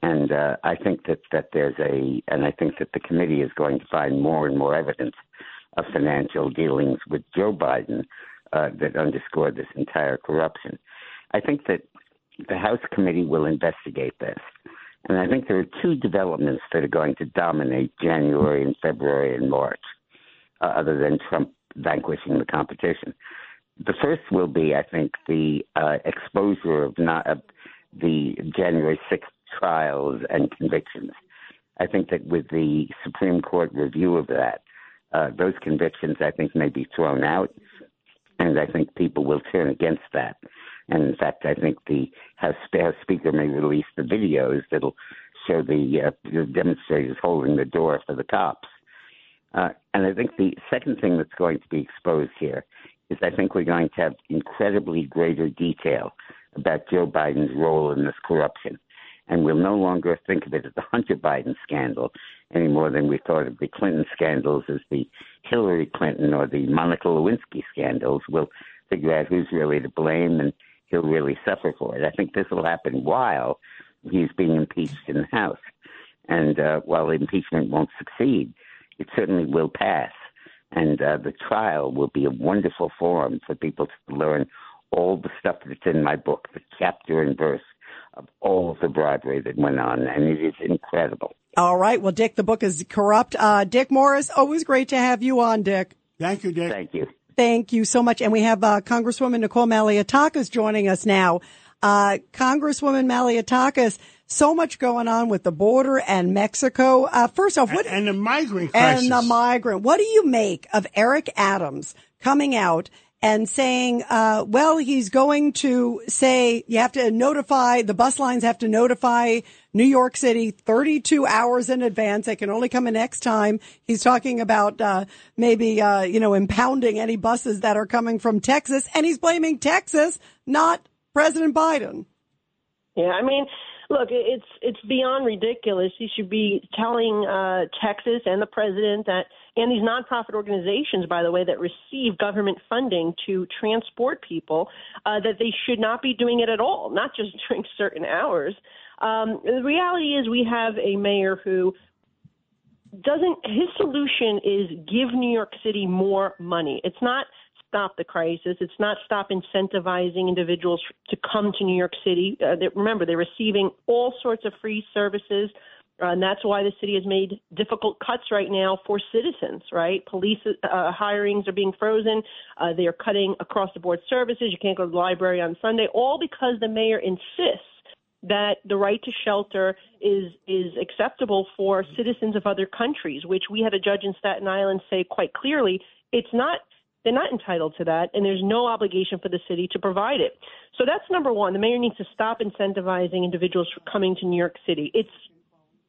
Speaker 9: And uh, I think that that there's a, and I think that the committee is going to find more and more evidence of financial dealings with Joe Biden uh, that underscore this entire corruption. I think that the House committee will investigate this. And I think there are two developments that are going to dominate January and February and March, uh, other than Trump vanquishing the competition. The first will be, I think, the uh, exposure of not of the January 6th trials and convictions. I think that with the Supreme Court review of that, uh, those convictions, I think, may be thrown out, and I think people will turn against that. And in fact, I think the House, House Speaker may release the videos that'll show the, uh, the demonstrators holding the door for the cops. Uh, and I think the second thing that's going to be exposed here is I think we're going to have incredibly greater detail about Joe Biden's role in this corruption. And we'll no longer think of it as the Hunter Biden scandal any more than we thought of the Clinton scandals as the Hillary Clinton or the Monica Lewinsky scandals. We'll figure out who's really to blame and he'll really suffer for it. I think this will happen while he's being impeached in the House. And uh, while impeachment won't succeed, it certainly will pass. And uh, the trial will be a wonderful forum for people to learn all the stuff that's in my book, the chapter and verse of all of the bribery that went on. And it is incredible.
Speaker 3: All right. Well, Dick, the book is corrupt. Uh, Dick Morris, always great to have you on, Dick.
Speaker 2: Thank you, Dick.
Speaker 9: Thank you.
Speaker 3: Thank you so much. And we have uh, Congresswoman Nicole Malliotakis joining us now. Uh, Congresswoman Malliotakis, so much going on with the border and Mexico. Uh, first off, what
Speaker 2: and the migrant crisis.
Speaker 3: and the migrant. What do you make of Eric Adams coming out and saying, uh, well, he's going to say you have to notify the bus lines have to notify New York City 32 hours in advance. They can only come in next time. He's talking about uh, maybe uh, you know impounding any buses that are coming from Texas, and he's blaming Texas, not President Biden.
Speaker 10: Yeah, I mean, look, it's it's beyond ridiculous. He should be telling uh, Texas and the president that, and these nonprofit organizations, by the way, that receive government funding to transport people, uh, that they should not be doing it at all, not just during certain hours. Um, the reality is, we have a mayor who doesn't. His solution is give New York City more money. It's not stop the crisis. It's not stop incentivizing individuals to come to New York City. Uh, they, remember, they're receiving all sorts of free services. Uh, and that's why the city has made difficult cuts right now for citizens, right? Police uh, hirings are being frozen. Uh, they are cutting across the board services. You can't go to the library on Sunday, all because the mayor insists that the right to shelter is is acceptable for citizens of other countries, which we had a judge in Staten Island say quite clearly it's not they're not entitled to that, and there's no obligation for the city to provide it. So that's number one. The mayor needs to stop incentivizing individuals from coming to New York City. It's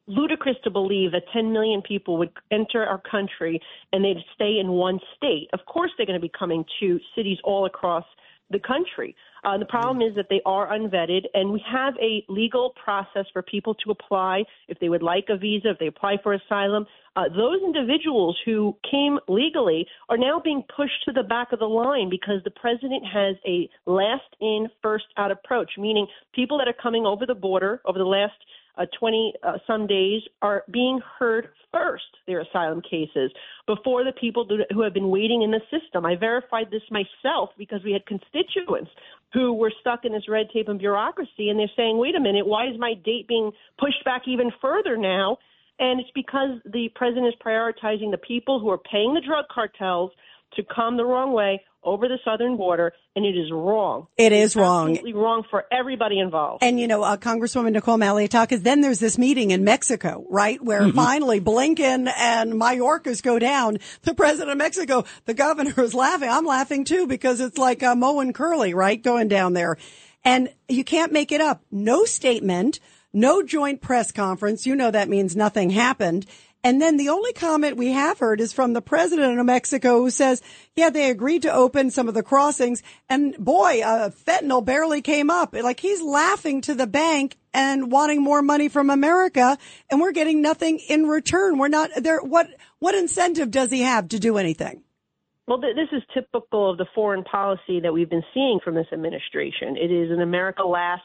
Speaker 10: ludicrous to believe that 10 million people would enter our country and they'd stay in one state. Of course, they're going to be coming to cities all across the country. Uh, the problem is that they are unvetted, and we have a legal process for people to apply if they would like a visa, if they apply for asylum. Uh, those individuals who came legally are now being pushed to the back of the line because the president has a last in, first out approach, meaning people that are coming over the border over the last uh, 20 uh, some days are being heard first, their asylum cases, before the people who have been waiting in the system. I verified this myself because we had constituents who were stuck in this red tape and bureaucracy, and they're saying, wait a minute, why is my date being pushed back even further now? And it's because the president is prioritizing the people who are paying the drug cartels to come the wrong way over the southern border, and it is wrong.
Speaker 3: It is wrong.
Speaker 10: Absolutely wrong for everybody involved.
Speaker 3: And you know, uh, Congresswoman Nicole Malliotakis, then there's this meeting in Mexico, right, where mm-hmm. finally Blinken and Mayorkas go down. The president of Mexico, the governor is laughing. I'm laughing too because it's like uh, Moe and Curly, right, going down there, and you can't make it up. No statement. No joint press conference. You know that means nothing happened. And then the only comment we have heard is from the president of Mexico who says, yeah, they agreed to open some of the crossings. And boy, uh, fentanyl barely came up. Like he's laughing to the bank and wanting more money from America. And we're getting nothing in return. We're not there. What, what incentive does he have to do anything?
Speaker 10: Well, this is typical of the foreign policy that we've been seeing from this administration. It is an America last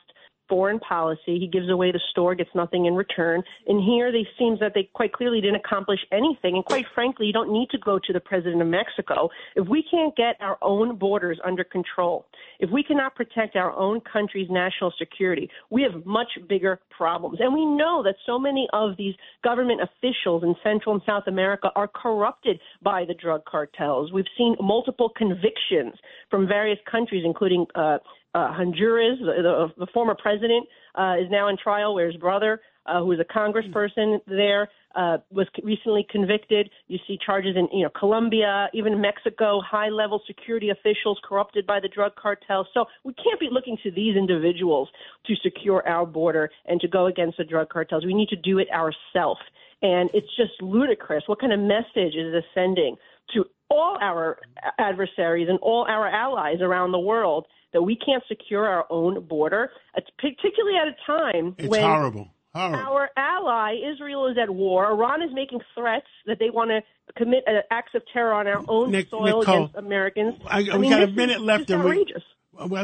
Speaker 10: foreign policy. He gives away the store, gets nothing in return. And here, they seems that they quite clearly didn't accomplish anything. And quite frankly, you don't need to go to the president of Mexico if we can't get our own borders under control. If we cannot protect our own country's national security, we have much bigger problems. And we know that so many of these government officials in Central and South America are corrupted by the drug cartels. We've seen multiple convictions from various countries, including uh, uh, Honduras. The, the, former president uh, is now in trial, where his brother, uh, who was a congressperson there, uh, was recently convicted. You see charges in you know Colombia, even Mexico, high-level security officials corrupted by the drug cartel. So we can't be looking to these individuals to secure our border and to go against the drug cartels. We need to do it ourselves. And it's just ludicrous. What kind of message is this sending to all our adversaries and all our allies around the world that we can't secure our own border, particularly at a time
Speaker 2: it's
Speaker 10: when
Speaker 2: horrible. Horrible.
Speaker 10: our ally Israel is at war. Iran is making threats that they want to commit uh, acts of terror on our own
Speaker 2: Nick,
Speaker 10: soil
Speaker 2: Nicole,
Speaker 10: against Americans.
Speaker 2: I,
Speaker 10: I
Speaker 2: we
Speaker 10: mean,
Speaker 2: got a minute left, and we,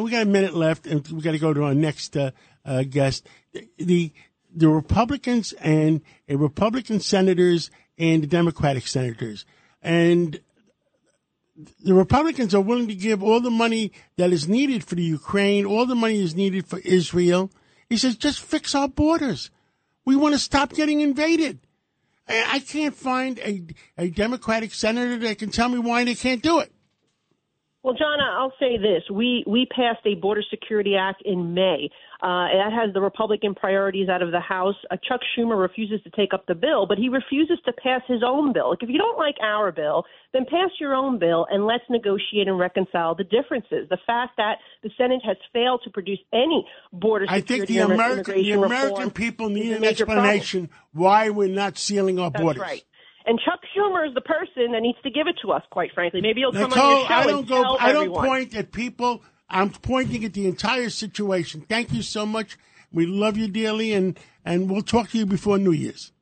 Speaker 2: we got a minute left, and we got to go to our next uh, uh, guest. The the Republicans and a Republican senators and the Democratic senators, and the Republicans are willing to give all the money that is needed for the Ukraine, all the money is needed for Israel. He says, just fix our borders. We want to stop getting invaded. I can't find a, a Democratic senator that can tell me why they can't do it.
Speaker 10: Well, John, I'll say this: we we passed a Border Security Act in May. Uh, that has the Republican priorities out of the House. Uh, Chuck Schumer refuses to take up the bill, but he refuses to pass his own bill. Like, if you don't like our bill, then pass your own bill and let's negotiate and reconcile the differences. The fact that the Senate has failed to produce any border
Speaker 2: I
Speaker 10: security
Speaker 2: think the
Speaker 10: and
Speaker 2: American, the American people need an
Speaker 10: major problem.
Speaker 2: explanation why we're not sealing our
Speaker 10: That's
Speaker 2: borders.
Speaker 10: right. And Chuck Schumer is the person that needs to give it to us. Quite frankly, maybe he'll come on
Speaker 2: Nicole,
Speaker 10: your show
Speaker 2: I don't go.
Speaker 10: tell
Speaker 2: I don't
Speaker 10: everyone.
Speaker 2: point at people. I'm pointing at the entire situation. Thank you so much. We love you dearly, and and we'll talk to you before New Year's.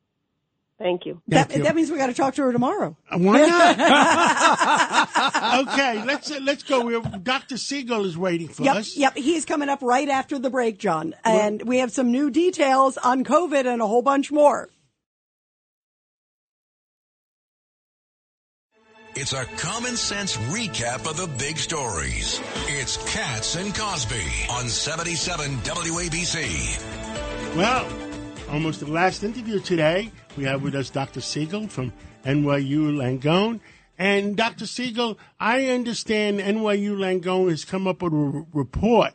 Speaker 10: Thank you.
Speaker 3: That,
Speaker 2: you.
Speaker 3: that means we got to talk to her tomorrow.
Speaker 2: Uh, Why not? okay, let's uh, let's go. We're, Dr. Siegel is waiting for
Speaker 3: Yep,
Speaker 2: us.
Speaker 3: yep. He's coming up right after the break, John. And we have some new details on COVID and a whole bunch more.
Speaker 1: It's a common sense recap of the big stories. It's Cats and Cosby on 77 WABC.
Speaker 2: Well, almost the last interview today. We have with us Dr. Siegel from NYU Langone. And Dr. Siegel, I understand NYU Langone has come up with a r- report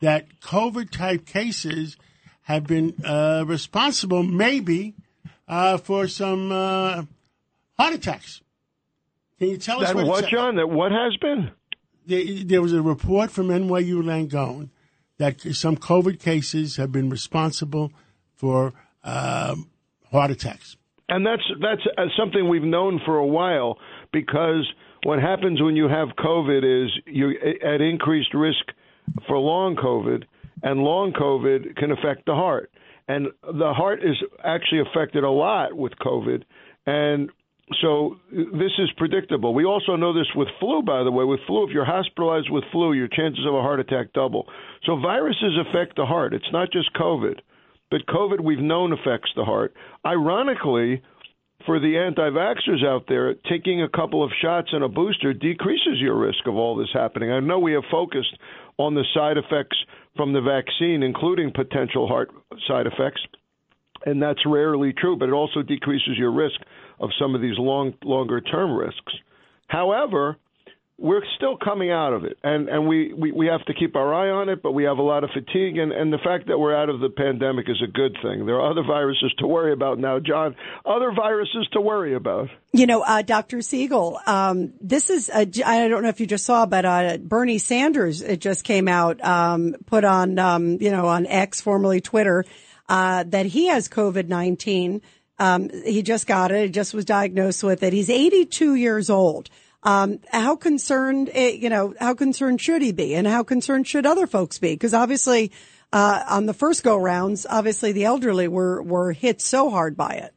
Speaker 2: that COVID type cases have been uh, responsible, maybe, uh, for some uh, heart attacks. Can you tell us
Speaker 11: That
Speaker 2: what,
Speaker 11: what. John? That what has been?
Speaker 2: There, there was a report from NYU Langone that some COVID cases have been responsible for um, heart attacks.
Speaker 11: And that's that's uh, something we've known for a while because what happens when you have COVID is you're at increased risk for long COVID, and long COVID can affect the heart. And the heart is actually affected a lot with COVID, and so uh, this is predictable. We also know this with flu, by the way. With flu, if you're hospitalized with flu, your chances of a heart attack double. So viruses affect the heart. It's not just COVID, but COVID we've known affects the heart. Ironically, for the anti-vaxxers out there, taking a couple of shots and a booster decreases your risk of all this happening. I know we have focused on the side effects from the vaccine, including potential heart side effects, and that's rarely true, but it also decreases your risk of some of these long longer term risks. However, we're still coming out of it, and and we, we we have to keep our eye on it. But we have a lot of fatigue, and and the fact that we're out of the pandemic is a good thing. There are other viruses to worry about now, John. Other viruses to worry about.
Speaker 3: You know, uh, Dr. Siegel, um, this is, I I don't know if you just saw, but uh, Bernie Sanders, it just came out, um, put on, um, you know, on X, formerly Twitter, uh, that he has COVID 19. Um, he just got it. He just was diagnosed with it. He's 82 years old. Um, how concerned, eh, you know, how concerned should he be and how concerned should other folks be? Because obviously, uh, on the first go rounds, obviously the elderly were, were hit so hard by it.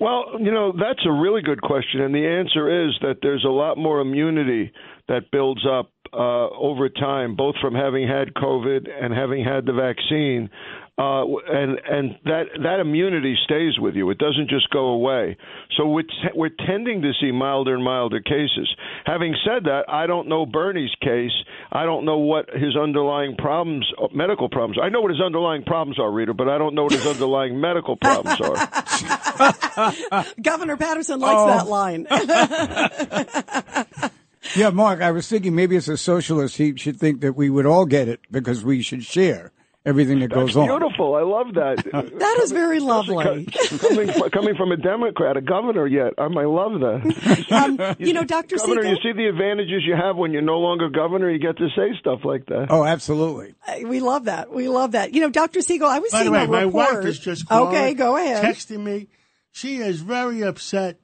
Speaker 11: Well, you know, that's a really good question. And the answer is that there's a lot more immunity that builds up uh, over time, both from having had COVID and having had the vaccine. Uh, and and that that immunity stays with you. It doesn't just go away. So we're, t- we're tending to see milder and milder cases. Having said that, I don't know Bernie's case. I don't know what his underlying problems, uh, medical problems. I know what his underlying problems are, Rita, but I don't know what his underlying medical problems are.
Speaker 3: Governor Paterson likes
Speaker 4: Oh.
Speaker 3: that line.
Speaker 4: Yeah, Mark, I was thinking maybe as a socialist, he should think that we would all get it because we should share everything that
Speaker 11: That's
Speaker 4: goes on.
Speaker 11: beautiful. I love that.
Speaker 3: that is very lovely.
Speaker 11: coming coming from a Democrat, a governor yet. Um, I love that.
Speaker 3: Um, you know, Dr.
Speaker 11: Governor,
Speaker 3: Siegel,
Speaker 11: you see the advantages you have when you're no longer governor. You get to say stuff like that.
Speaker 4: Oh, absolutely.
Speaker 3: we love that. We love that. You know, Dr. Siegel, I was
Speaker 2: By the way,
Speaker 3: a
Speaker 2: my
Speaker 3: report.
Speaker 2: wife is just calling,
Speaker 3: okay. Go ahead.
Speaker 2: Texting me. She is very upset.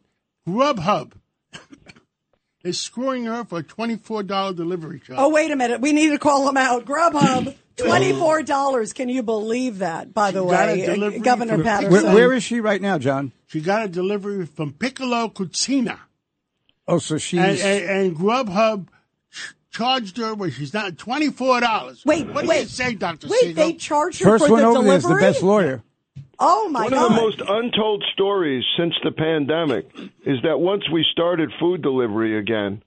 Speaker 2: Grubhub is screwing her for a twenty-four dollar delivery charge.
Speaker 3: Oh, wait a minute. We need to call him out. Grubhub, twenty-four dollars. Can you believe that? By the
Speaker 2: got a
Speaker 3: way,
Speaker 2: uh,
Speaker 3: Governor
Speaker 2: from-
Speaker 3: Paterson.
Speaker 4: Where, where is she right now, John?
Speaker 2: She got a delivery from Piccola Cucina,
Speaker 4: Oh, so she's.
Speaker 2: and, and, and Grubhub ch- charged her where she's not twenty-four dollars.
Speaker 3: Wait,
Speaker 2: what do
Speaker 3: wait.
Speaker 2: you say, Doctor
Speaker 3: Wait,
Speaker 2: Siegel?
Speaker 3: they charged her
Speaker 4: First
Speaker 3: for
Speaker 4: one
Speaker 3: the
Speaker 4: over there is
Speaker 3: delivery.
Speaker 4: the best lawyer.
Speaker 3: Oh my god.
Speaker 11: One
Speaker 3: god!
Speaker 11: of the most untold stories since the pandemic is that once we started food delivery again,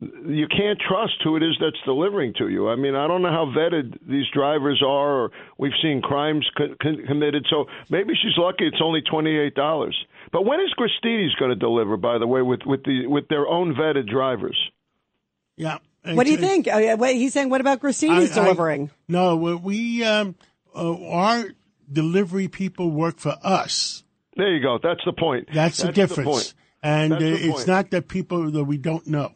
Speaker 11: you can't trust who it is that's delivering to you. I mean, I don't know how vetted these drivers are, or we've seen crimes co- co- committed. So maybe she's lucky it's only twenty eight dollars. But when is Gristedes going to deliver? By the way, with with the with their own vetted drivers?
Speaker 2: Yeah.
Speaker 3: What do you
Speaker 2: It's-
Speaker 3: think? Uh, what- he's saying, what about Gristedes
Speaker 2: I- I-
Speaker 3: delivering?
Speaker 2: no, we- we um, uh, our delivery people work for us.
Speaker 11: There you go. That's the point.
Speaker 2: That's, the difference.
Speaker 11: point.
Speaker 2: And
Speaker 11: That's
Speaker 2: uh,
Speaker 11: the
Speaker 2: it's
Speaker 11: point.
Speaker 2: not that people that we don't know.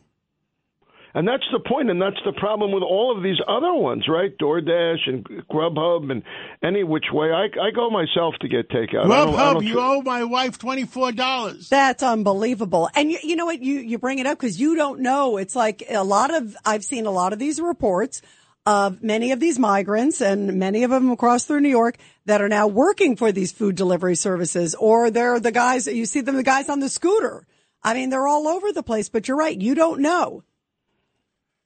Speaker 11: And that's the point, and that's the problem with all of these other ones, right? DoorDash and Grubhub and any which way. I, I go myself to get takeout. I
Speaker 2: Grubhub,
Speaker 11: don't-
Speaker 2: you owe my wife twenty four dollars.
Speaker 3: That's unbelievable. And you, you know what? You, you bring it up because you don't know. It's like a lot of, I've seen a lot of these reports of many of these migrants and many of them across through New York that are now working for these food delivery services or they're the guys, you see them, the guys on the scooter. I mean, they're all over the place, but you're right. You don't know.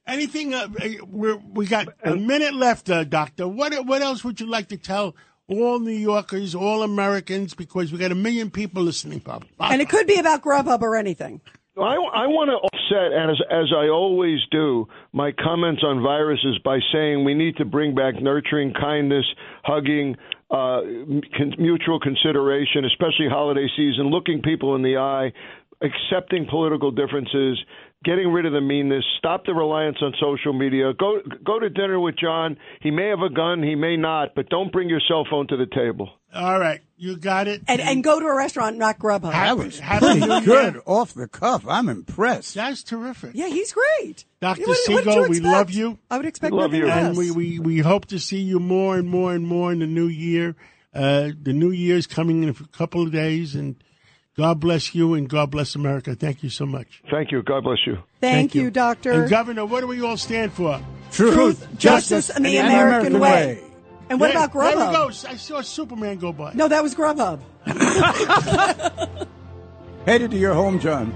Speaker 2: Anything? Uh, we're, we got a minute left, uh, Doctor. What what else would you like to tell all New Yorkers, all Americans? Because we got a million people listening, Bob.
Speaker 3: And it could be about Grubhub or anything.
Speaker 11: I, I want to offset, as as I always do, my comments on viruses by saying we need to bring back nurturing, kindness, hugging, uh, con- mutual consideration, especially holiday season, looking people in the eye, accepting political differences, getting rid of the meanness, stop the reliance on social media. Go go to dinner with John. He may have a gun, he may not, but don't bring your cell phone to the table.
Speaker 2: All right, you got it.
Speaker 3: And, and go to a restaurant, not Grubhub.
Speaker 4: That was
Speaker 2: Happy
Speaker 4: pretty
Speaker 2: New
Speaker 4: good off the cuff. I'm impressed.
Speaker 2: That's terrific.
Speaker 3: Yeah, he's great.
Speaker 2: Dr.
Speaker 3: What- what
Speaker 2: Siegel, we love you.
Speaker 3: I would expect
Speaker 11: Love you.
Speaker 3: less.
Speaker 2: And we, we, we hope to see you more and more and more in the new year. Uh, the new year is coming in a couple of days, and God bless you and God bless America. Thank you so much.
Speaker 11: Thank you. God bless you.
Speaker 3: Thank, you, Doctor.
Speaker 2: And Governor, what do we all stand for?
Speaker 3: Truth, justice, and the American way. And what
Speaker 2: There-
Speaker 3: about Grubhub?
Speaker 2: There we go. I saw Superman go by.
Speaker 3: No, that was Grubhub.
Speaker 4: Headed to your home, John.